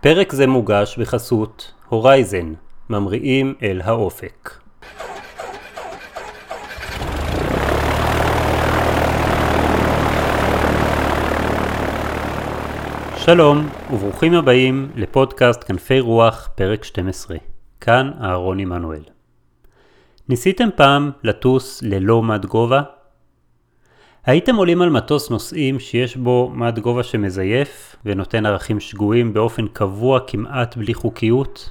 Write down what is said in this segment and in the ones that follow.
פרק זה מוגש בחסות הורייזן, ממריאים אל האופק. שלום וברוכים הבאים לפודקאסט כנפי רוח פרק 12. כאן אהרון עמנואל. ניסיתם פעם לטוס ללא מד גובה? הייתם עולים על מטוס נוסעים שיש בו מד גובה שמזייף ונותן ערכים שגויים באופן קבוע כמעט בלי חוקיות?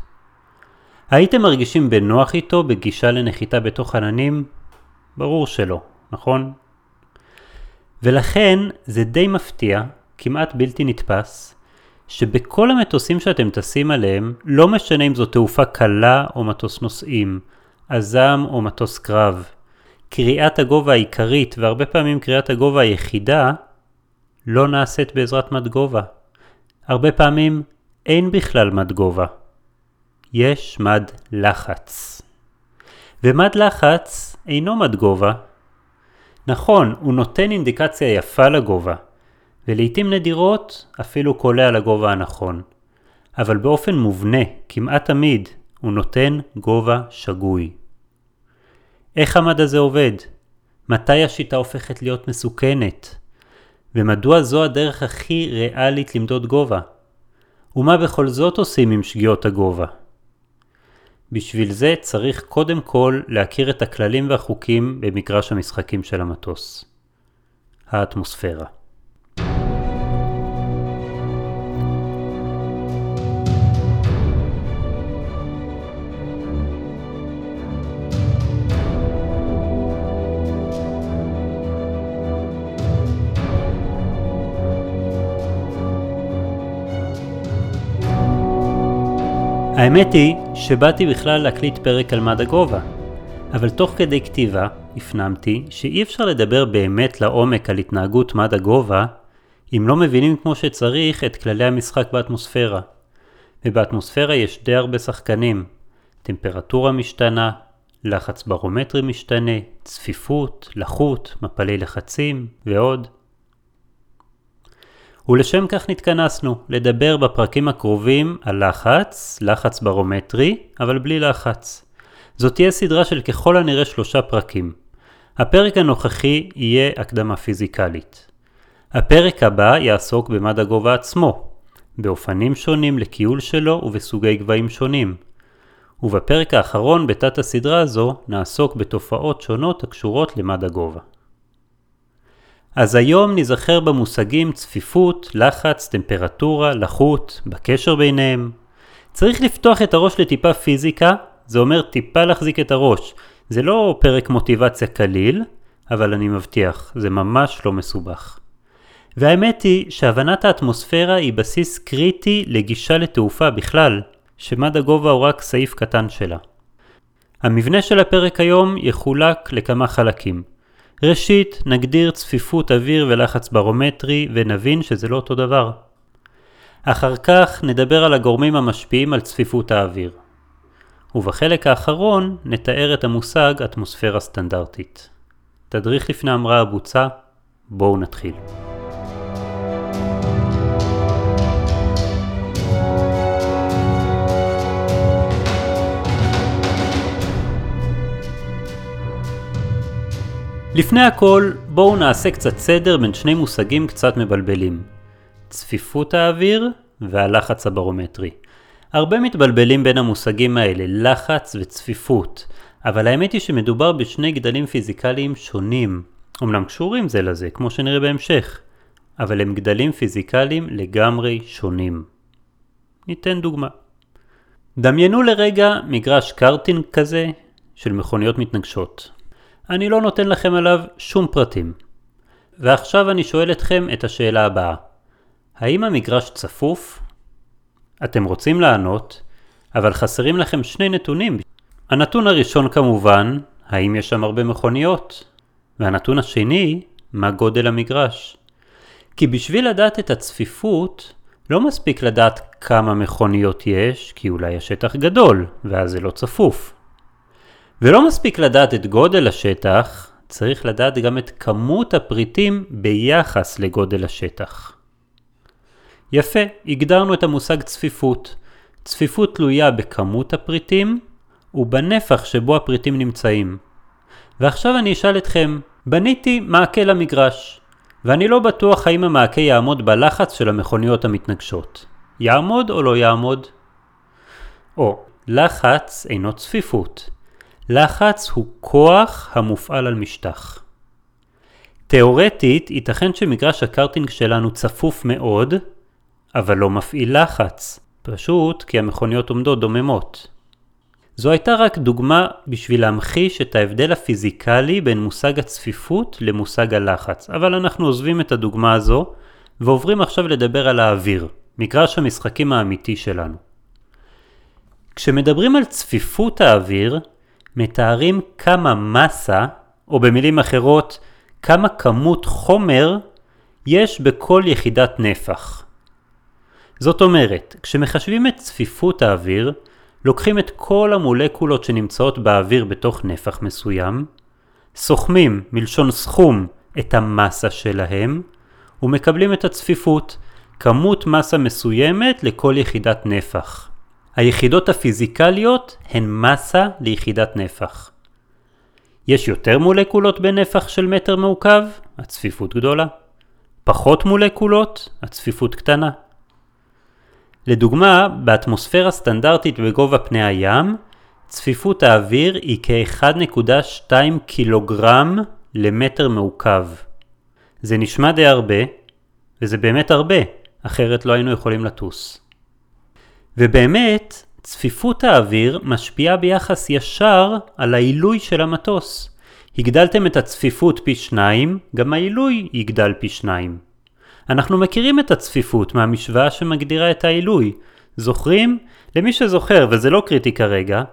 הייתם מרגישים בנוח איתו בגישה לנחיתה בתוך עננים? ברור שלא, נכון? ולכן זה די מפתיע, כמעט בלתי נתפס, שבכל המטוסים שאתם טסים עליהם, לא משנה אם זו תעופה קלה או מטוס נוסעים, עז"ם או מטוס קרב, קריאת הגובה העיקרית והרבה פעמים קריאת הגובה היחידה לא נעשית בעזרת מד גובה. הרבה פעמים אין בכלל מד גובה. יש מד לחץ. ומד לחץ אינו מד גובה. נכון, הוא נותן אינדיקציה יפה לגובה, ולעיתים נדירות אפילו קולע לגובה הנכון. אבל באופן מובנה, כמעט תמיד, הוא נותן גובה שגוי. איך המד הזה עובד? מתי השיטה הופכת להיות מסוכנת? ומדוע זו הדרך הכי ריאלית למדוד גובה? ומה בכל זאת עושים עם שגיאות הגובה? בשביל זה צריך קודם כל להכיר את הכללים והחוקים במגרש המשחקים של המטוס. האטמוספירה. האמת היא שבאתי בכלל להקליט פרק על מד הגובה, אבל תוך כדי כתיבה הפנמתי שאי אפשר לדבר באמת לעומק על התנהגות מד הגובה אם לא מבינים כמו שצריך את כללי המשחק באטמוספירה. ובאטמוספירה יש די הרבה שחקנים, טמפרטורה משתנה, לחץ ברומטרי משתנה, צפיפות, לחות, מפלי לחצים ועוד. ולשם כך נתכנסנו, לדבר בפרקים הקרובים על לחץ, לחץ ברומטרי, אבל בלי לחץ. זאת תהיה סדרה של ככל הנראה שלושה פרקים. הפרק הנוכחי יהיה הקדמה פיזיקלית. הפרק הבא יעסוק במד הגובה עצמו, באופנים שונים לקיול שלו ובסוגי גבהים שונים. ובפרק האחרון בתת הסדרה הזו נעסוק בתופעות שונות הקשורות למד הגובה. אז היום נזכר במושגים צפיפות, לחץ, טמפרטורה, לחות, בקשר ביניהם. צריך לפתוח את הראש לטיפה פיזיקה, זה אומר טיפה להחזיק את הראש. זה לא פרק מוטיבציה קליל, אבל אני מבטיח, זה ממש לא מסובך. והאמת היא שהבנת האטמוספירה היא בסיס קריטי לגישה לתעופה בכלל, שמד הגובה הוא רק סעיף קטן שלה. המבנה של הפרק היום יחולק לכמה חלקים. ראשית, נגדיר צפיפות אוויר ולחץ ברומטרי ונבין שזה לא אותו דבר. אחר כך נדבר על הגורמים המשפיעים על צפיפות האוויר. ובחלק האחרון נתאר את המושג אטמוספירה סטנדרטית. תדריך לפני המראה הבוצע, בואו נתחיל. לפני הכל, בואו נעשה קצת סדר בין שני מושגים קצת מבלבלים. צפיפות האוויר והלחץ הברומטרי. הרבה מתבלבלים בין המושגים האלה, לחץ וצפיפות, אבל האמת היא שמדובר בשני גדלים פיזיקליים שונים. אמנם קשורים זה לזה, כמו שנראה בהמשך, אבל הם גדלים פיזיקליים לגמרי שונים. ניתן דוגמה. דמיינו לרגע מגרש קארטינג כזה של מכוניות מתנגשות. אני לא נותן לכם עליו שום פרטים. ועכשיו אני שואל אתכם את השאלה הבאה. האם המגרש צפוף? אתם רוצים לענות, אבל חסרים לכם שני נתונים. הנתון הראשון כמובן, האם יש שם הרבה מכוניות? והנתון השני, מה גודל המגרש? כי בשביל לדעת את הצפיפות, לא מספיק לדעת כמה מכוניות יש, כי אולי השטח גדול, ואז זה לא צפוף. ולא מספיק לדעת את גודל השטח, צריך לדעת גם את כמות הפריטים ביחס לגודל השטח. יפה, הגדרנו את המושג צפיפות. צפיפות תלויה בכמות הפריטים ובנפח שבו הפריטים נמצאים. ועכשיו אני אשאל אתכם, בניתי מעקה למגרש, ואני לא בטוח האם המעקה יעמוד בלחץ של המכוניות המתנגשות. יעמוד או לא יעמוד? או, לחץ אינו צפיפות. לחץ הוא כוח המופעל על משטח. תאורטית, ייתכן שמגרש הקארטינג שלנו צפוף מאוד, אבל לא מפעיל לחץ, פשוט כי המכוניות עומדות דוממות. זו הייתה רק דוגמה בשביל להמחיש את ההבדל הפיזיקלי בין מושג הצפיפות למושג הלחץ, אבל אנחנו עוזבים את הדוגמה הזו ועוברים עכשיו לדבר על האוויר, מגרש המשחקים האמיתי שלנו. כשמדברים על צפיפות האוויר, מתארים כמה מסה, או במילים אחרות, כמה כמות חומר יש בכל יחידת נפח. זאת אומרת, כשמחשבים את צפיפות האוויר, לוקחים את כל המולקולות שנמצאות באוויר בתוך נפח מסוים, סוכמים מלשון סכום את המסה שלהם, ומקבלים את הצפיפות, כמות מסה מסוימת לכל יחידת נפח. היחידות הפיזיקליות הן מסה ליחידת נפח. יש יותר מולקולות בנפח של מטר מעוקב, הצפיפות גדולה. פחות מולקולות, הצפיפות קטנה. לדוגמה, באטמוספירה סטנדרטית בגובה פני הים, צפיפות האוויר היא כ-1.2 קילוגרם למטר מעוקב. זה נשמע די הרבה, וזה באמת הרבה, אחרת לא היינו יכולים לטוס. ובאמת, צפיפות האוויר משפיעה ביחס ישר על העילוי של המטוס. הגדלתם את הצפיפות פי שניים, גם העילוי יגדל פי שניים. אנחנו מכירים את הצפיפות מהמשוואה שמגדירה את העילוי. זוכרים? למי שזוכר, וזה לא קריטי כרגע,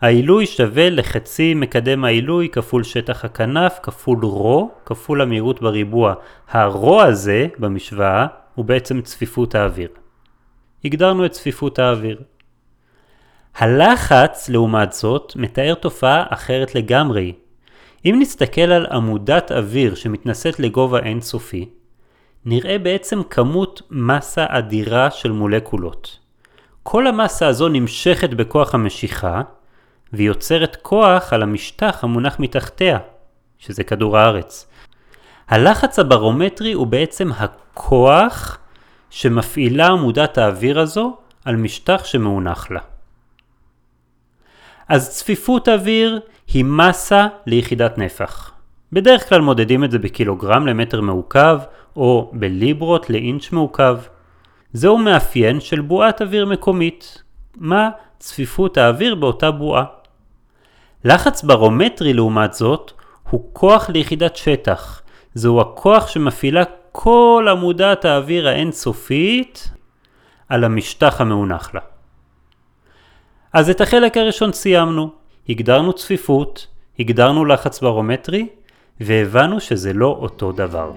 העילוי שווה לחצי מקדם העילוי כפול שטח הכנף כפול רו כפול המהירות בריבוע. הרו הזה במשוואה הוא בעצם צפיפות האוויר. הגדרנו את צפיפות האוויר. הלחץ, לעומת זאת, מתאר תופעה אחרת לגמרי. אם נסתכל על עמודת אוויר שמתנשאת לגובה אינסופי, נראה בעצם כמות מסה אדירה של מולקולות. כל המסה הזו נמשכת בכוח המשיכה, ויוצרת כוח על המשטח המונח מתחתיה, שזה כדור הארץ. הלחץ הברומטרי הוא בעצם הכוח שמפעילה עמודת האוויר הזו על משטח שמאונח לה. אז צפיפות אוויר היא מסה ליחידת נפח. בדרך כלל מודדים את זה בקילוגרם למטר מעוקב, או בליברות לאינץ' מעוקב. זהו מאפיין של בועת אוויר מקומית. מה צפיפות האוויר באותה בועה? לחץ ברומטרי לעומת זאת הוא כוח ליחידת שטח. זהו הכוח שמפעילה כל עמודת האוויר האינסופית על המשטח המאונח לה. אז את החלק הראשון סיימנו. הגדרנו צפיפות, הגדרנו לחץ ברומטרי, והבנו שזה לא אותו דבר.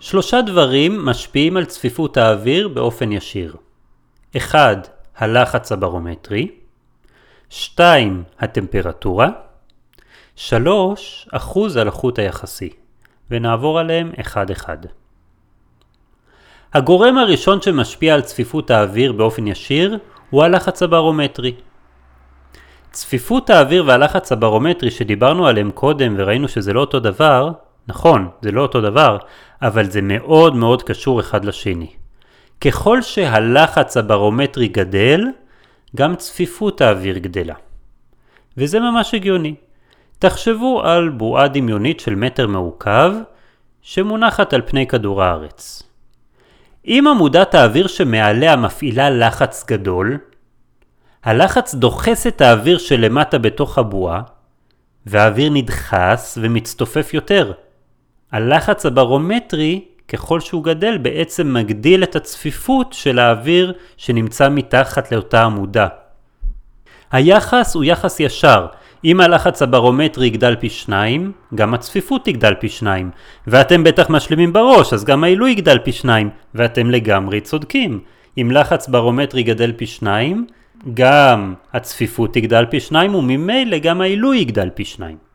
שלושה דברים משפיעים על צפיפות האוויר באופן ישיר. 1. הלחץ הברומטרי 2. הטמפרטורה 3. אחוז הלחות היחסי ונעבור עליהם אחד אחד. הגורם הראשון שמשפיע על צפיפות האוויר באופן ישיר הוא הלחץ הברומטרי. צפיפות האוויר והלחץ הברומטרי שדיברנו עליהם קודם וראינו שזה לא אותו דבר, נכון, זה לא אותו דבר, אבל זה מאוד מאוד קשור אחד לשני. ככל שהלחץ הברומטרי גדל, גם צפיפות האוויר גדלה. וזה ממש הגיוני. תחשבו על בועה דמיונית של מטר מעוקב, שמונחת על פני כדור הארץ. אם עמודת האוויר שמעליה מפעילה לחץ גדול, הלחץ דוחס את האוויר שלמטה בתוך הבועה, והאוויר נדחס ומצטופף יותר. הלחץ הברומטרי ככל שהוא גדל בעצם מגדיל את הצפיפות של האוויר שנמצא מתחת לאותה עמודה. היחס הוא יחס ישר, אם הלחץ הברומטרי יגדל פי שניים, גם הצפיפות תגדל פי שניים. ואתם בטח משלימים בראש, אז גם העילוי יגדל פי שניים, ואתם לגמרי צודקים. אם לחץ ברומטרי גדל פי שניים, גם הצפיפות תגדל פי שניים, וממילא גם העילוי יגדל פי שניים.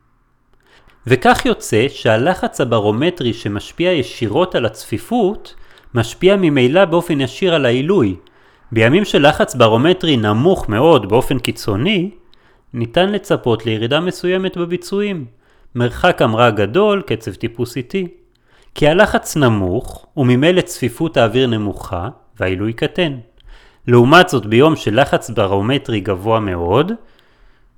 וכך יוצא שהלחץ הברומטרי שמשפיע ישירות על הצפיפות, משפיע ממילא באופן ישיר על העילוי. בימים של לחץ ברומטרי נמוך מאוד באופן קיצוני, ניתן לצפות לירידה מסוימת בביצועים. מרחק המראה גדול, קצב טיפוס איטי. כי הלחץ נמוך, וממילא צפיפות האוויר נמוכה, והעילוי קטן. לעומת זאת ביום של לחץ ברומטרי גבוה מאוד,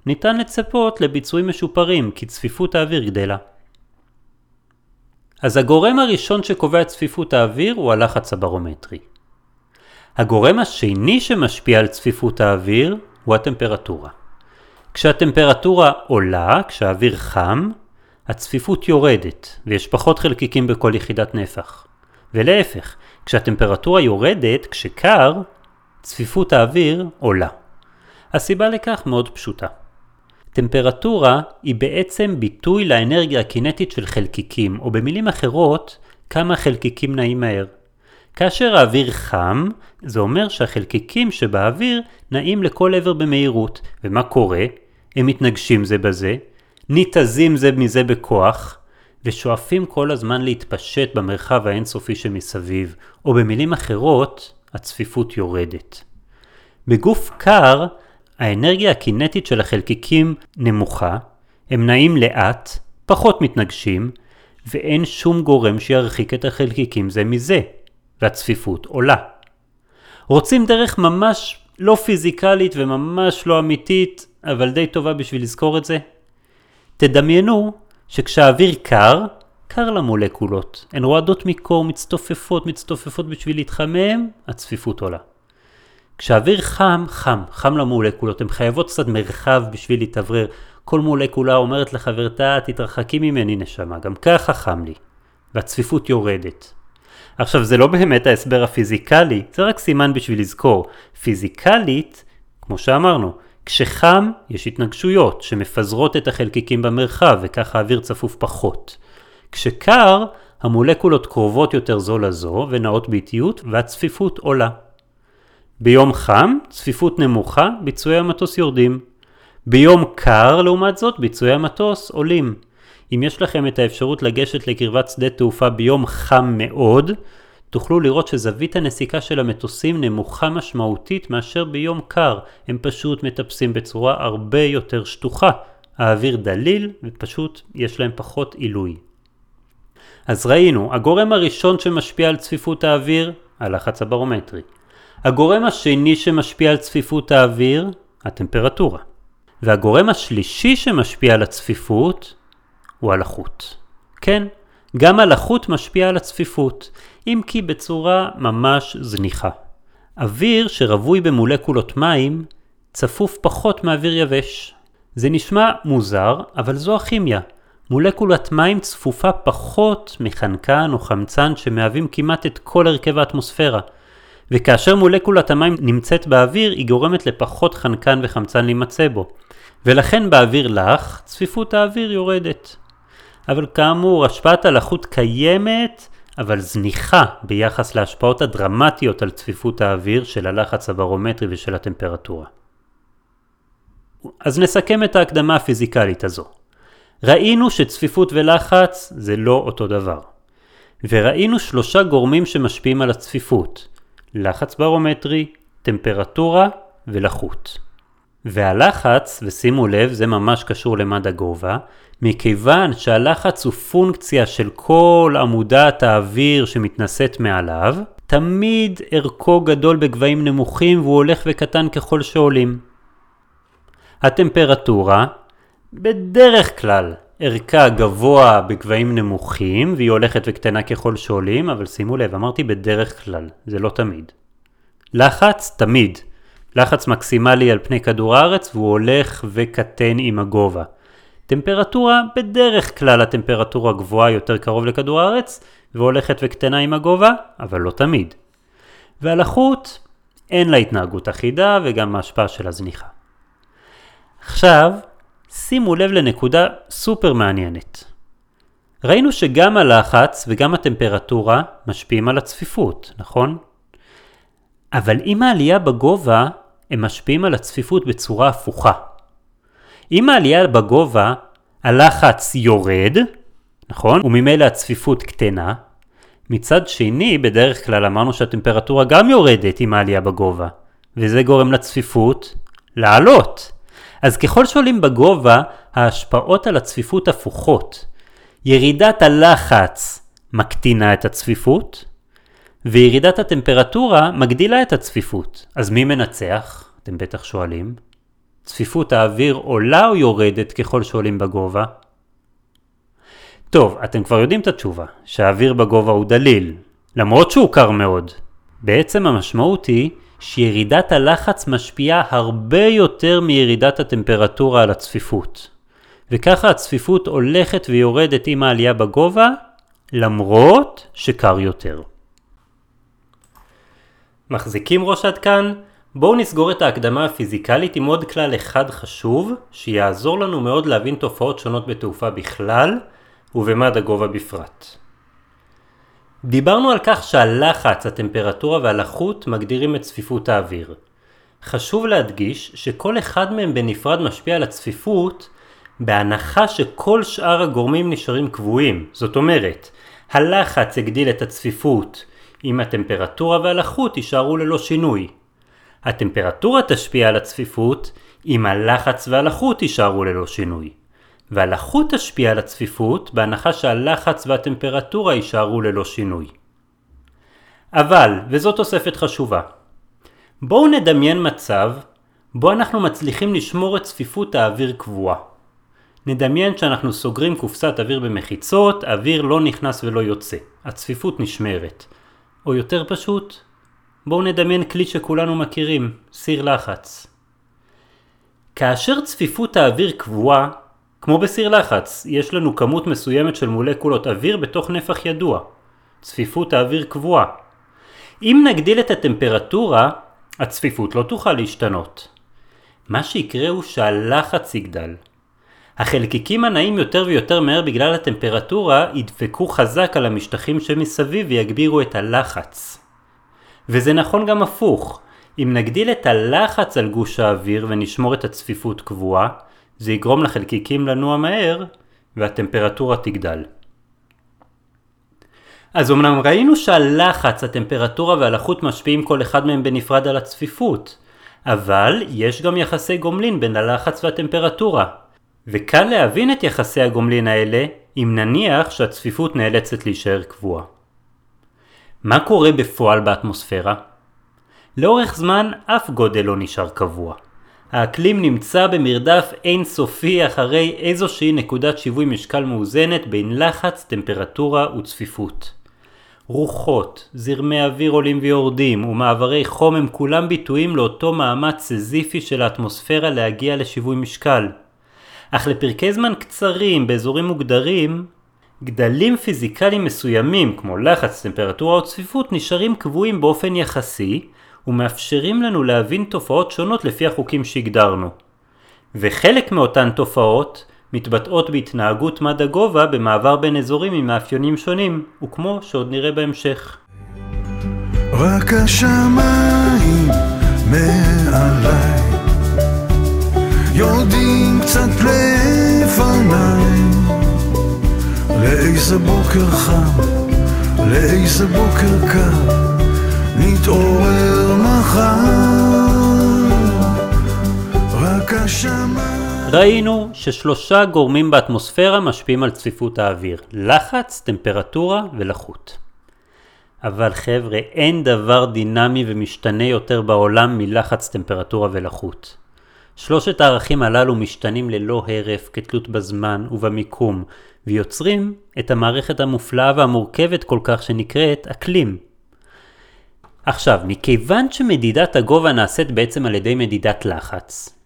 ניתן לצפות לביצועים משופרים, כי צפיפות האוויר גדלה. אז הגורם הראשון שקובע את צפיפות האוויר הוא הלחץ הברומטרי. הגורם השני שמשפיע על צפיפות האוויר הוא הטמפרטורה. כשהטמפרטורה עולה, כשהאוויר חם, הצפיפות יורדת, ויש פחות חלקיקים בכל יחידת נפח. ולהפך, כשהטמפרטורה יורדת, כשקר, צפיפות האוויר עולה. הסיבה לכך מאוד פשוטה. טמפרטורה היא בעצם ביטוי לאנרגיה הקינטית של חלקיקים, או במילים אחרות, כמה חלקיקים נעים מהר. כאשר האוויר חם, זה אומר שהחלקיקים שבאוויר נעים לכל עבר במהירות. ומה קורה? הם מתנגשים זה בזה, ניתזים זה מזה בכוח, ושואפים כל הזמן להתפשט במרחב האינסופי שמסביב, או במילים אחרות, הצפיפות יורדת. בגוף קר, האנרגיה הקינטית של החלקיקים נמוכה, הם נעים לאט, פחות מתנגשים, ואין שום גורם שירחיק את החלקיקים זה מזה, והצפיפות עולה. רוצים דרך ממש לא פיזיקלית וממש לא אמיתית, אבל די טובה בשביל לזכור את זה? תדמיינו שכשהאוויר קר, קר למולקולות. הן רועדות מקור, מצטופפות, מצטופפות בשביל להתחמם, הצפיפות עולה. כשהאוויר חם, חם, חם למולקולות, הן חייבות קצת מרחב בשביל להתאוורר. כל מולקולה אומרת לחברתה, תתרחקי ממני נשמה, גם ככה חם לי. והצפיפות יורדת. עכשיו זה לא באמת ההסבר הפיזיקלי, זה רק סימן בשביל לזכור. פיזיקלית, כמו שאמרנו, כשחם יש התנגשויות שמפזרות את החלקיקים במרחב וככה האוויר צפוף פחות. כשקר, המולקולות קרובות יותר זו לזו ונעות באיטיות והצפיפות עולה. ביום חם, צפיפות נמוכה, ביצועי המטוס יורדים. ביום קר, לעומת זאת, ביצועי המטוס עולים. אם יש לכם את האפשרות לגשת לקרבת שדה תעופה ביום חם מאוד, תוכלו לראות שזווית הנסיקה של המטוסים נמוכה משמעותית מאשר ביום קר, הם פשוט מטפסים בצורה הרבה יותר שטוחה. האוויר דליל ופשוט יש להם פחות עילוי. אז ראינו, הגורם הראשון שמשפיע על צפיפות האוויר, הלחץ הברומטרי. הגורם השני שמשפיע על צפיפות האוויר, הטמפרטורה. והגורם השלישי שמשפיע על הצפיפות, הוא הלחות. כן, גם הלחות משפיע על הצפיפות, אם כי בצורה ממש זניחה. אוויר שרווי במולקולות מים צפוף פחות מאוויר יבש. זה נשמע מוזר, אבל זו הכימיה. מולקולת מים צפופה פחות מחנקן או חמצן שמהווים כמעט את כל הרכב האטמוספירה. וכאשר מולקולת המים נמצאת באוויר, היא גורמת לפחות חנקן וחמצן להימצא בו. ולכן באוויר לח, צפיפות האוויר יורדת. אבל כאמור, השפעת הלחות קיימת, אבל זניחה ביחס להשפעות הדרמטיות על צפיפות האוויר של הלחץ הברומטרי ושל הטמפרטורה. אז נסכם את ההקדמה הפיזיקלית הזו. ראינו שצפיפות ולחץ זה לא אותו דבר. וראינו שלושה גורמים שמשפיעים על הצפיפות לחץ ברומטרי, טמפרטורה ולחות. והלחץ, ושימו לב, זה ממש קשור למד הגובה, מכיוון שהלחץ הוא פונקציה של כל עמודת האוויר שמתנשאת מעליו, תמיד ערכו גדול בגבהים נמוכים והוא הולך וקטן ככל שעולים. הטמפרטורה, בדרך כלל ערכה גבוה בגבהים נמוכים והיא הולכת וקטנה ככל שעולים, אבל שימו לב, אמרתי בדרך כלל, זה לא תמיד. לחץ, תמיד. לחץ מקסימלי על פני כדור הארץ והוא הולך וקטן עם הגובה. טמפרטורה, בדרך כלל הטמפרטורה גבוהה יותר קרוב לכדור הארץ, והולכת וקטנה עם הגובה, אבל לא תמיד. והלחות, אין לה התנהגות אחידה וגם ההשפעה של הזניחה. עכשיו, שימו לב לנקודה סופר מעניינת. ראינו שגם הלחץ וגם הטמפרטורה משפיעים על הצפיפות, נכון? אבל עם העלייה בגובה, הם משפיעים על הצפיפות בצורה הפוכה. עם העלייה בגובה, הלחץ יורד, נכון? וממילא הצפיפות קטנה. מצד שני, בדרך כלל אמרנו שהטמפרטורה גם יורדת עם העלייה בגובה, וזה גורם לצפיפות לעלות. אז ככל שעולים בגובה, ההשפעות על הצפיפות הפוכות. ירידת הלחץ מקטינה את הצפיפות, וירידת הטמפרטורה מגדילה את הצפיפות. אז מי מנצח? אתם בטח שואלים. צפיפות האוויר עולה או יורדת ככל שעולים בגובה? טוב, אתם כבר יודעים את התשובה, שהאוויר בגובה הוא דליל, למרות שהוא קר מאוד. בעצם המשמעות היא שירידת הלחץ משפיעה הרבה יותר מירידת הטמפרטורה על הצפיפות. וככה הצפיפות הולכת ויורדת עם העלייה בגובה, למרות שקר יותר. מחזיקים ראש עד כאן? בואו נסגור את ההקדמה הפיזיקלית עם עוד כלל אחד חשוב, שיעזור לנו מאוד להבין תופעות שונות בתעופה בכלל, ובמד הגובה בפרט. דיברנו על כך שהלחץ, הטמפרטורה והלחות מגדירים את צפיפות האוויר. חשוב להדגיש שכל אחד מהם בנפרד משפיע על הצפיפות, בהנחה שכל שאר הגורמים נשארים קבועים. זאת אומרת, הלחץ הגדיל את הצפיפות אם הטמפרטורה והלחות יישארו ללא שינוי. הטמפרטורה תשפיע על הצפיפות אם הלחץ והלחות יישארו ללא שינוי. והלחות תשפיע על הצפיפות בהנחה שהלחץ והטמפרטורה יישארו ללא שינוי. אבל, וזו תוספת חשובה, בואו נדמיין מצב בו אנחנו מצליחים לשמור את צפיפות האוויר קבועה. נדמיין שאנחנו סוגרים קופסת אוויר במחיצות, אוויר לא נכנס ולא יוצא. הצפיפות נשמרת. או יותר פשוט, בואו נדמיין כלי שכולנו מכירים, סיר לחץ. כאשר צפיפות האוויר קבועה, כמו בסיר לחץ, יש לנו כמות מסוימת של מולקולות אוויר בתוך נפח ידוע. צפיפות האוויר קבועה. אם נגדיל את הטמפרטורה, הצפיפות לא תוכל להשתנות. מה שיקרה הוא שהלחץ יגדל. החלקיקים הנעים יותר ויותר מהר בגלל הטמפרטורה ידפקו חזק על המשטחים שמסביב ויגבירו את הלחץ. וזה נכון גם הפוך. אם נגדיל את הלחץ על גוש האוויר ונשמור את הצפיפות קבועה, זה יגרום לחלקיקים לנוע מהר והטמפרטורה תגדל. אז אמנם ראינו שהלחץ, הטמפרטורה והלחות משפיעים כל אחד מהם בנפרד על הצפיפות, אבל יש גם יחסי גומלין בין הלחץ והטמפרטורה. וקל להבין את יחסי הגומלין האלה אם נניח שהצפיפות נאלצת להישאר קבועה. מה קורה בפועל באטמוספירה? לאורך זמן אף גודל לא נשאר קבוע. האקלים נמצא במרדף אינסופי אחרי איזושהי נקודת שיווי משקל מאוזנת בין לחץ, טמפרטורה וצפיפות. רוחות, זרמי אוויר עולים ויורדים ומעברי חום הם כולם ביטויים לאותו מאמץ סזיפי של האטמוספירה להגיע לשיווי משקל. אך לפרקי זמן קצרים באזורים מוגדרים, גדלים פיזיקליים מסוימים כמו לחץ, טמפרטורה או צפיפות נשארים קבועים באופן יחסי ומאפשרים לנו להבין תופעות שונות לפי החוקים שהגדרנו. וחלק מאותן תופעות מתבטאות בהתנהגות מד הגובה במעבר בין אזורים עם מאפיינים שונים, וכמו שעוד נראה בהמשך. רק השמיים מעליי יורדים קצת לפניי לאיזה בוקר חם, לאיזה בוקר קר נתעורר השמיים ראינו ששלושה גורמים באטמוספירה משפיעים על צפיפות האוויר לחץ, טמפרטורה ולחות. אבל חבר'ה, אין דבר דינמי ומשתנה יותר בעולם מלחץ, טמפרטורה ולחות. שלושת הערכים הללו משתנים ללא הרף כתלות בזמן ובמיקום, ויוצרים את המערכת המופלאה והמורכבת כל כך שנקראת אקלים. עכשיו, מכיוון שמדידת הגובה נעשית בעצם על ידי מדידת לחץ,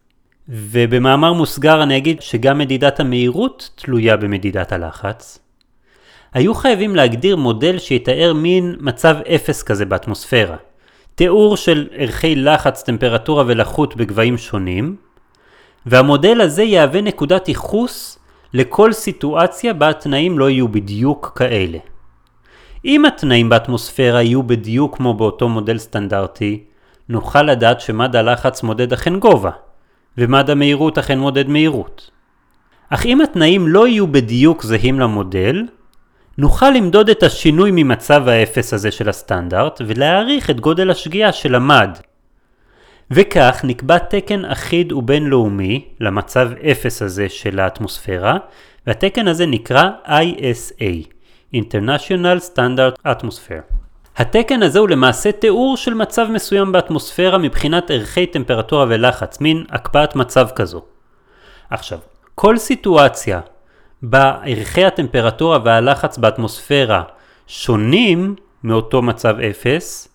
ובמאמר מוסגר אני אגיד שגם מדידת המהירות תלויה במדידת הלחץ. היו חייבים להגדיר מודל שיתאר מין מצב אפס כזה באטמוספירה. תיאור של ערכי לחץ, טמפרטורה ולחות בגבהים שונים, והמודל הזה יהווה נקודת ייחוס לכל סיטואציה בה התנאים לא יהיו בדיוק כאלה. אם התנאים באטמוספירה יהיו בדיוק כמו באותו מודל סטנדרטי, נוכל לדעת שמד הלחץ מודד אכן גובה, ומד המהירות אכן מודד מהירות. אך אם התנאים לא יהיו בדיוק זהים למודל, נוכל למדוד את השינוי ממצב האפס הזה של הסטנדרט ולהעריך את גודל השגיאה של המד. וכך נקבע תקן אחיד ובינלאומי למצב אפס הזה של האטמוספירה, והתקן הזה נקרא ISA, International Standard Atmosphere. התקן הזה הוא למעשה תיאור של מצב מסוים באטמוספירה מבחינת ערכי טמפרטורה ולחץ, מין הקפאת מצב כזו. עכשיו, כל סיטואציה בה ערכי הטמפרטורה והלחץ באטמוספירה שונים מאותו מצב אפס,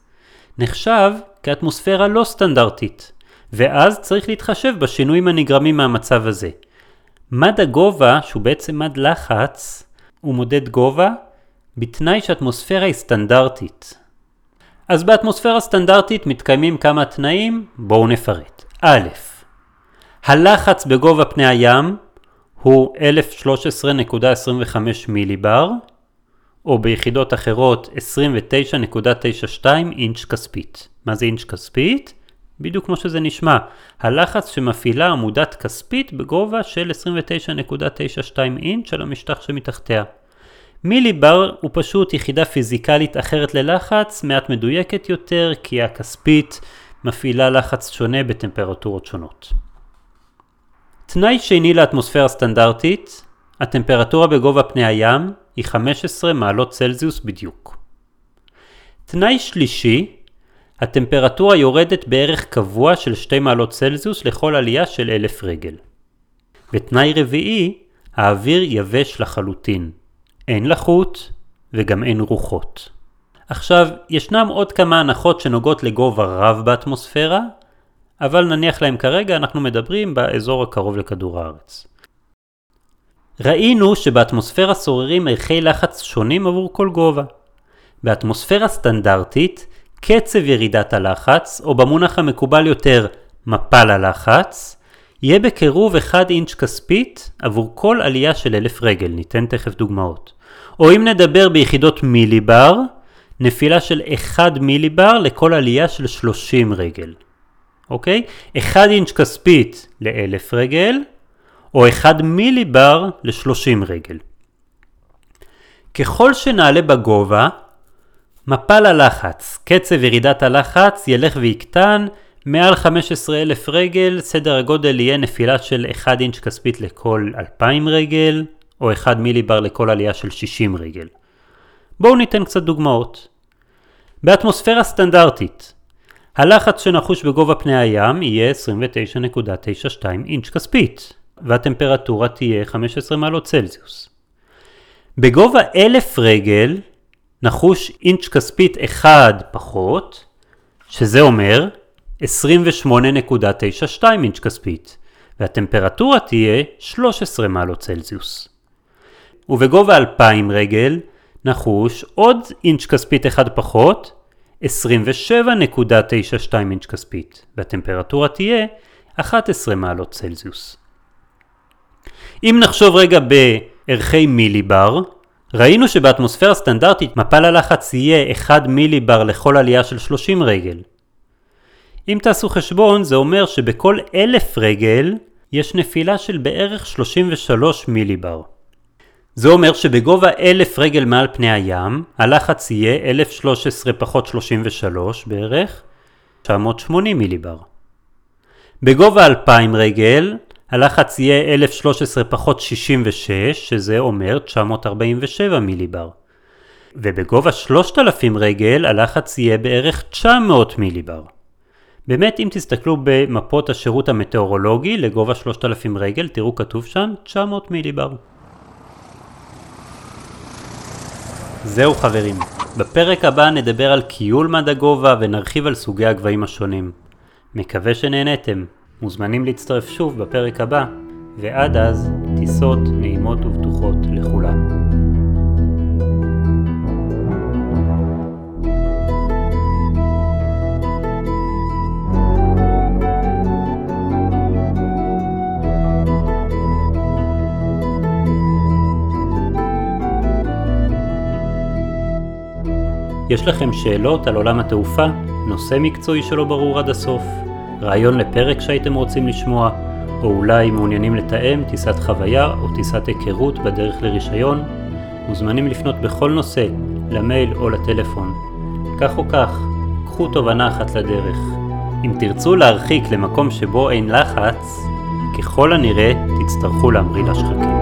נחשב כאטמוספירה לא סטנדרטית, ואז צריך להתחשב בשינויים הנגרמים מהמצב הזה. מד הגובה, שהוא בעצם מד לחץ, הוא מודד גובה בתנאי שאטמוספירה היא סטנדרטית. אז באטמוספירה סטנדרטית מתקיימים כמה תנאים, בואו נפרט. א', הלחץ בגובה פני הים הוא 1013.25 מיליבר, או ביחידות אחרות 29.92 אינץ' כספית. מה זה אינץ' כספית? בדיוק כמו שזה נשמע, הלחץ שמפעילה עמודת כספית בגובה של 29.92 אינץ' על המשטח שמתחתיה. מיליבר הוא פשוט יחידה פיזיקלית אחרת ללחץ, מעט מדויקת יותר, כי הכספית מפעילה לחץ שונה בטמפרטורות שונות. תנאי שני לאטמוספירה סטנדרטית, הטמפרטורה בגובה פני הים היא 15 מעלות צלזיוס בדיוק. תנאי שלישי, הטמפרטורה יורדת בערך קבוע של 2 מעלות צלזיוס לכל עלייה של 1,000 רגל. ותנאי רביעי, האוויר יבש לחלוטין. אין לחות וגם אין רוחות. עכשיו, ישנם עוד כמה הנחות שנוגעות לגובה רב באטמוספירה, אבל נניח להם כרגע אנחנו מדברים באזור הקרוב לכדור הארץ. ראינו שבאטמוספירה שוררים ערכי לחץ שונים עבור כל גובה. באטמוספירה סטנדרטית, קצב ירידת הלחץ, או במונח המקובל יותר, מפל הלחץ, יהיה בקירוב 1 אינץ' כספית עבור כל עלייה של אלף רגל, ניתן תכף דוגמאות. או אם נדבר ביחידות מיליבר, נפילה של 1 מיליבר לכל עלייה של 30 רגל. אוקיי? 1 אינץ' כספית ל-1000 רגל, או 1 מיליבר ל-30 רגל. ככל שנעלה בגובה, מפל הלחץ, קצב ירידת הלחץ ילך ויקטן, מעל 15,000 רגל סדר הגודל יהיה נפילה של 1 אינץ' כספית לכל 2,000 רגל, או 1 מיליבר לכל עלייה של 60 רגל. בואו ניתן קצת דוגמאות. באטמוספירה סטנדרטית, הלחץ שנחוש בגובה פני הים יהיה 29.92 אינץ' כספית, והטמפרטורה תהיה 15 מעלות צלזיוס. בגובה 1,000 רגל נחוש אינץ' כספית 1 פחות, שזה אומר 28.92 אינץ' כספית, והטמפרטורה תהיה 13 מעלות צלזיוס. ובגובה 2,000 רגל נחוש עוד אינץ' כספית אחד פחות, 27.92 אינץ' כספית, והטמפרטורה תהיה 11 מעלות צלזיוס. אם נחשוב רגע בערכי מיליבר, ראינו שבאטמוספירה סטנדרטית מפל הלחץ יהיה 1 מיליבר לכל עלייה של 30 רגל. אם תעשו חשבון זה אומר שבכל אלף רגל יש נפילה של בערך 33 מיליבר. זה אומר שבגובה 1,000 רגל מעל פני הים, הלחץ יהיה 1,013 פחות 33 בערך, 980 מיליבר. בגובה 2,000 רגל, הלחץ יהיה 1,013 פחות 66, שזה אומר 947 מיליבר. ובגובה 3,000 רגל, הלחץ יהיה בערך 900 מיליבר. באמת אם תסתכלו במפות השירות המטאורולוגי לגובה 3,000 רגל, תראו כתוב שם 900 מיליבר. זהו חברים, בפרק הבא נדבר על קיול מד הגובה ונרחיב על סוגי הגבהים השונים. מקווה שנהנתם. מוזמנים להצטרף שוב בפרק הבא, ועד אז, טיסות נעימות ובטוחות לכולנו. יש לכם שאלות על עולם התעופה? נושא מקצועי שלא ברור עד הסוף? רעיון לפרק שהייתם רוצים לשמוע? או אולי מעוניינים לתאם טיסת חוויה או טיסת היכרות בדרך לרישיון? מוזמנים לפנות בכל נושא, למייל או לטלפון. כך או כך, קחו תובנה אחת לדרך. אם תרצו להרחיק למקום שבו אין לחץ, ככל הנראה תצטרכו להמריא לשחקים.